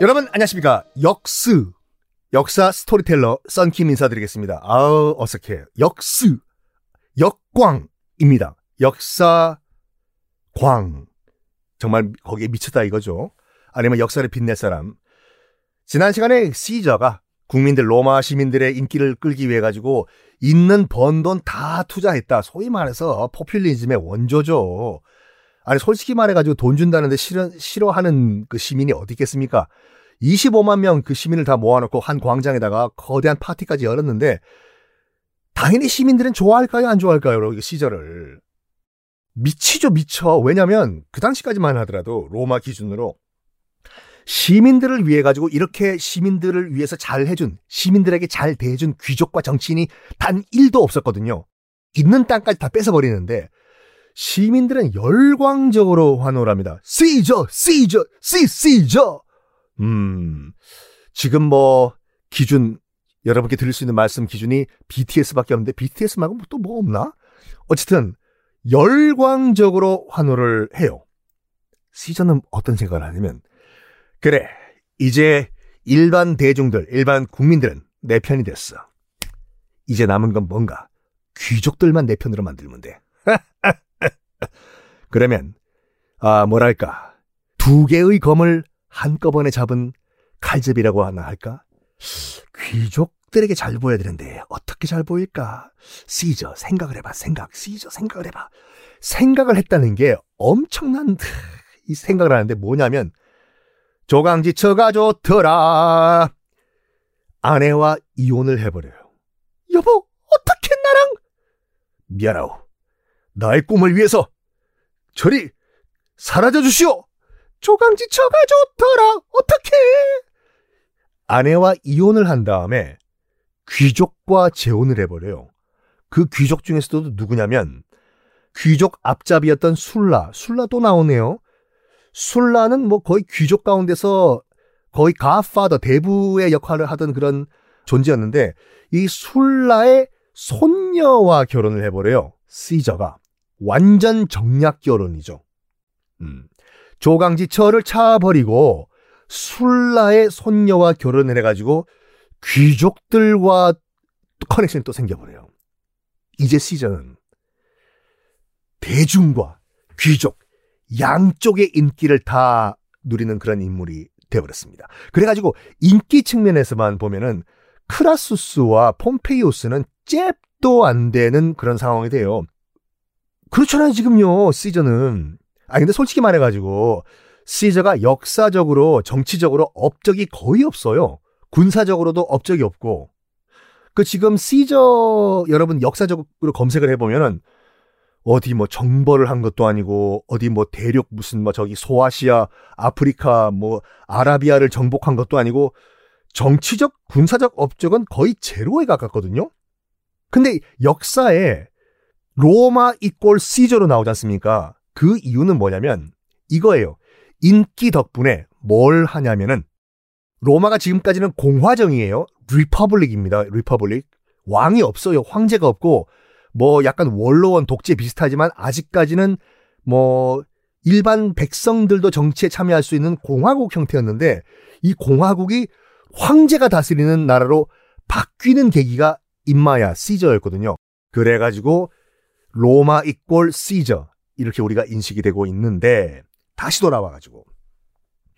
여러분 안녕하십니까 역스 역사 스토리텔러 썬킴 인사드리겠습니다. 아우 어색해 역스 역광입니다. 역사 광 정말 거기에 미쳤다 이거죠. 아니면 역사를 빛낼 사람. 지난 시간에 시저가 국민들 로마 시민들의 인기를 끌기 위해 가지고 있는 번 돈 다 투자했다. 소위 말해서 포퓰리즘의 원조죠. 아니 솔직히 말해가지고 돈 준다는데 싫어, 싫어하는 그 시민이 어디 있겠습니까? 25만 명 그 시민을 다 모아놓고 한 광장에다가 거대한 파티까지 열었는데 당연히 시민들은 좋아할까요 안 좋아할까요? 이 시절을 미치죠 미쳐 왜냐면 그 당시까지만 하더라도 로마 기준으로 시민들을 위해 가지고 이렇게 시민들을 위해서 잘 해준 시민들에게 잘 대해준 귀족과 정치인이 단 1도 없었거든요. 있는 땅까지 다 뺏어버리는데 시민들은 열광적으로 환호를 합니다. 시저, 시저, 시, 시저. 음, 지금 뭐 기준 여러분께 드릴 수 있는 말씀 기준이 BTS밖에 없는데 BTS 말고 또 뭐 없나? 어쨌든 열광적으로 환호를 해요. 시저는 어떤 생각을 하냐면 그래 이제 일반 대중들, 일반 국민들은 내 편이 됐어. 이제 남은 건 뭔가 귀족들만 내 편으로 만들면 돼. 그러면 아 뭐랄까. 두 개의 검을 한꺼번에 잡은 칼집이라고 하나 할까? 귀족들에게 잘 보여야 되는데 어떻게 잘 보일까? 시저 생각을 해봐 생각. 시저 생각을 해봐. 생각을 했다는 게 엄청난 이 생각을 하는데 뭐냐면 조강지처가 좋더라. 아내와 이혼을 해버려요. 여보 어떻게 나랑? 미안하오 나의 꿈을 위해서 저리 사라져 주시오 조강지처가 좋더라. 어떻게? 아내와 이혼을 한 다음에 귀족과 재혼을 해버려요. 그 귀족 중에서도 누구냐면 귀족 앞잡이였던 술라. 술라 또 나오네요. 술라는 뭐 거의 귀족 가운데서 거의 가파더 대부의 역할을 하던 그런 존재였는데 이 술라의 손녀와 결혼을 해버려요. 시저가 완전 정략 결혼이죠. 음. 조강지 처를 차버리고 술라의 손녀와 결혼을 해가지고 귀족들과 커넥션이 또 생겨버려요. 이제 시즌은 대중과 귀족 양쪽의 인기를 다 누리는 그런 인물이 되어버렸습니다. 그래가지고 인기 측면에서만 보면은 크라수스와 폼페이오스는 잽도 안 되는 그런 상황이 돼요. 그렇잖아요, 지금요, 시즌은. 아 근데 솔직히 말해가지고 시저가 역사적으로 정치적으로 업적이 거의 없어요. 군사적으로도 업적이 없고 그 지금 시저 여러분 역사적으로 검색을 해보면은 어디 뭐 정벌을 한 것도 아니고 어디 뭐 대륙 무슨 뭐 저기 소아시아 아프리카 뭐 아라비아를 정복한 것도 아니고 정치적 군사적 업적은 거의 제로에 가깝거든요. 근데 역사에 로마 equal 시저로 나오지 않습니까? 그 이유는 뭐냐면 이거예요. 인기 덕분에 뭘 하냐면은 로마가 지금까지는 공화정이에요. Republic입니다. Republic. 왕이 없어요. 황제가 없고 뭐 약간 원로원 독재 비슷하지만 아직까지는 뭐 일반 백성들도 정치에 참여할 수 있는 공화국 형태였는데 이 공화국이 황제가 다스리는 나라로 바뀌는 계기가 임마야 시저였거든요. 그래가지고 로마 이꼴 시저 이렇게 우리가 인식이 되고 있는데 다시 돌아와 가지고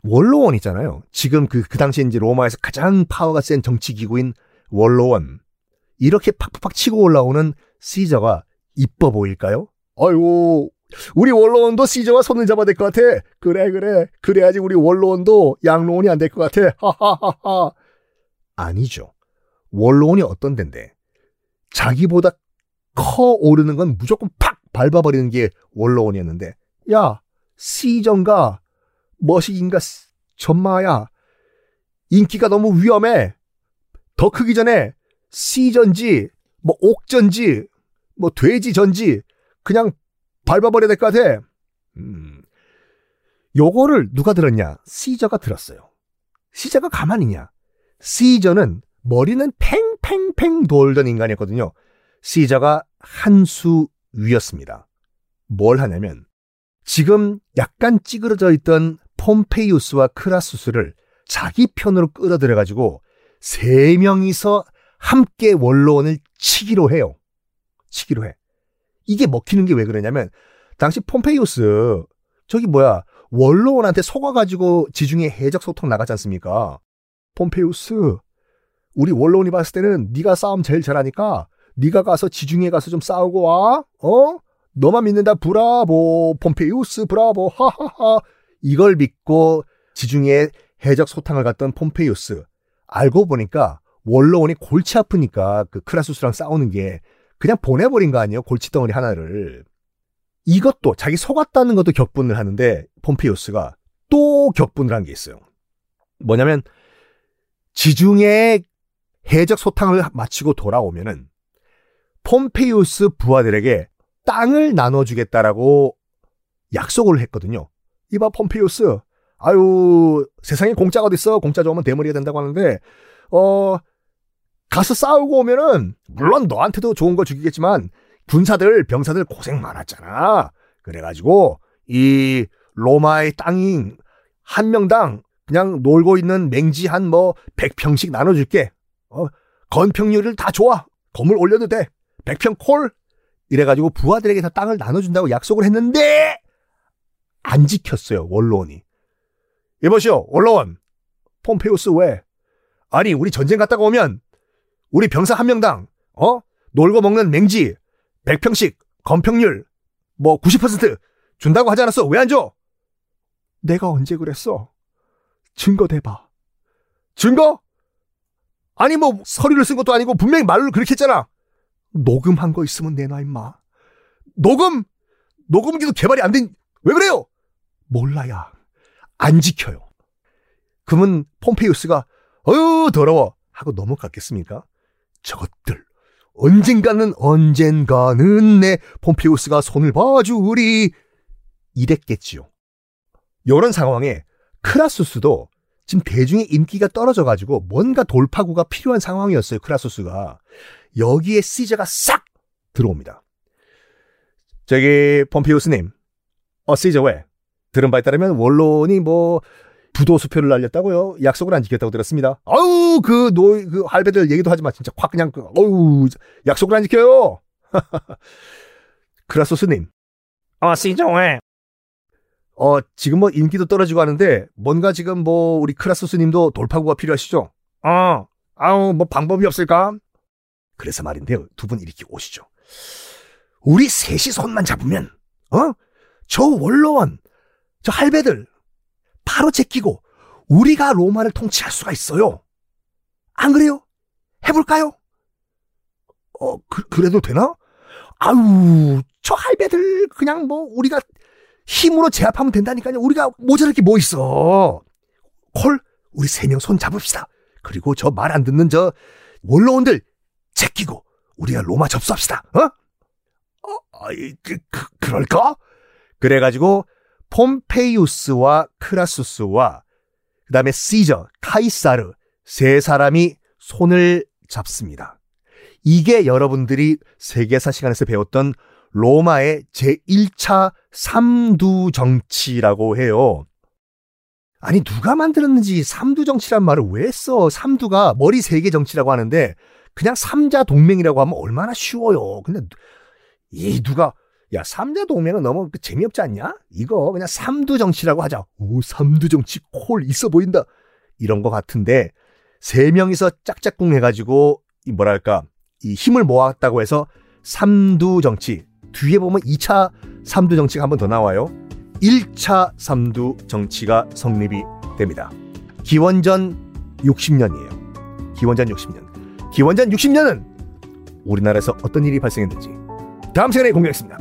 원로원 있잖아요. 지금 그, 그 당시에 이제 로마에서 가장 파워가 센 정치 기구인 원로원. 이렇게 팍팍팍 치고 올라오는 시저가 이뻐 보일까요? 아이고, 우리 원로원도 시저와 손을 잡아야 될 것 같아. 그래, 그래. 그래야지 우리 원로원도 양로원이 안 될 것 같아. 하하하하. 아니죠. 원로원이 어떤 데인데, 자기보다 커 오르는 건 무조건 팍 밟아버리는 게 원로원이었는데, 야, 시정가, 머시인가, 전마야, 인기가 너무 위험해. 더 크기 전에 시전지, 뭐 옥전지, 뭐 돼지전지, 그냥 밟아버려야 될 것 같아. 음. 요거를 누가 들었냐? 시저가 들었어요. 시저가 가만히냐? 시저는 머리는 팽팽팽 돌던 인간이었거든요. 시저가 한 수 위였습니다. 뭘 하냐면 지금 약간 찌그러져 있던 폼페이우스와 크라수스를 자기 편으로 끌어들여 가지고 세 명이서 함께 원로원을 치기로 해요. 치기로 해. 이게 먹히는 게 왜 그러냐면 당시 폼페이우스 저기 뭐야 원로원한테 속아가지고 지중해 해적 소통 나가지 않습니까? 폼페이우스 우리 원로원이 봤을 때는 네가 싸움 제일 잘하니까 네가 가서 지중해 가서 좀 싸우고 와. 어? 너만 믿는다. 브라보. 폼페이우스 브라보. 하하하. 이걸 믿고 지중해 해적 소탕을 갔던 폼페이우스. 알고 보니까 원로원이 골치 아프니까 그 크라수스랑 싸우는 게 그냥 보내버린 거 아니에요? 골치덩어리 하나를. 이것도 자기 속았다는 것도 격분을 하는데 폼페이우스가 또 격분을 한 게 있어요. 뭐냐면 지중해 해적 소탕을 마치고 돌아오면은 폼페이우스 부하들에게 땅을 나눠주겠다라고 약속을 했거든요. 이봐 폼페이우스, 아유 세상에 공짜가 어딨어? 공짜 좋으면 대머리가 된다고 하는데 어 가서 싸우고 오면은 물론 너한테도 좋은 거 주기겠지만 군사들 병사들 고생 많았잖아. 그래가지고 이 로마의 땅이 한 명당 그냥 놀고 있는 맹지 한 뭐 100평씩 나눠줄게. 어, 건평률을 다 좋아. 건물 올려도 돼. 100평 콜. 이래가지고 부하들에게 다 땅을 나눠준다고 약속을 했는데 안 지켰어요. 원로원이. 이보시오. 원로원. 폼페우스 왜? 아니 우리 전쟁 갔다가 오면 우리 병사 한 명당 어? 놀고 먹는 맹지 100평씩 건평률 뭐 90% 준다고 하지 않았어? 왜 안 줘? 내가 언제 그랬어? 증거 대봐. 증거? 아니 뭐 서류를 쓴 것도 아니고 분명히 말로 그렇게 했잖아. 녹음한 거 있으면 내놔 임마. 녹음 녹음기도 개발이 안 된 왜 그래요? 몰라야 안 지켜요. 그러면 폼페이우스가 어유 더러워 하고 넘어갔겠습니까? 저것들 언젠가는 언젠가는 내 폼페이우스가 손을 봐주리 이랬겠지요. 이런 상황에 크라수스도 지금 대중의 인기가 떨어져가지고 뭔가 돌파구가 필요한 상황이었어요. 크라수스가 여기에 시저가 싹 들어옵니다. 저기 폼페이우스님, 어 시저 왜? 들은 바에 따르면 원론이 뭐 부도 수표를 날렸다고요? 약속을 안 지켰다고 들었습니다. 아우 그노그 할배들 얘기도 하지 마 진짜 확 그냥 그 어우 약속을 안 지켜요. 크라소스님. 어, 시종회. 어 지금 뭐 인기도 떨어지고 하는데 뭔가 지금 뭐 우리 크라소스님도 돌파구가 필요하시죠? 어, 아우, 뭐 방법이 없을까? 그래서 말인데요. 두 분 이렇게 오시죠. 우리 셋이 손만 잡으면 어? 저 원로원, 저 할배들 바로 제끼고 우리가 로마를 통치할 수가 있어요. 안 그래요? 해볼까요? 어, 그, 래도 되나? 아유, 저 할배들 그냥 뭐 우리가 힘으로 제압하면 된다니까요. 우리가 모자랄 게 뭐 있어. 콜, 우리 세 명 손 잡읍시다. 그리고 저 말 안 듣는 저 원로원들 제끼고 우리가 로마 접수합시다. 어? 어, 아이, 그, 그, 그럴까? 그래가지고 폼페이우스와 크라수스와 그 다음에 시저, 카이사르 세 사람이 손을 잡습니다. 이게 여러분들이 세계사 시간에서 배웠던 로마의 제1차 삼두 정치라고 해요. 아니 누가 만들었는지 삼두 정치란 말을 왜 써? 삼두가 머리 세 개 정치라고 하는데 그냥 삼자 동맹이라고 하면 얼마나 쉬워요. 근데 이 누가 야 삼자 동맹은 너무 재미없지 않냐? 이거 그냥 삼두 정치라고 하자. 오 삼두 정치 콜 있어 보인다. 이런 것 같은데 세 명이서 짝짝꿍 해가지고 이 뭐랄까 이 힘을 모았다고 해서 삼두 정치 뒤에 보면 2차 삼두 정치가 한 번 더 나와요. 1차 삼두 정치가 성립이 됩니다. 기원전 60년이에요. 기원전 60년. 기원전 60년은 우리나라에서 어떤 일이 발생했는지 다음 시간에 공개하겠습니다.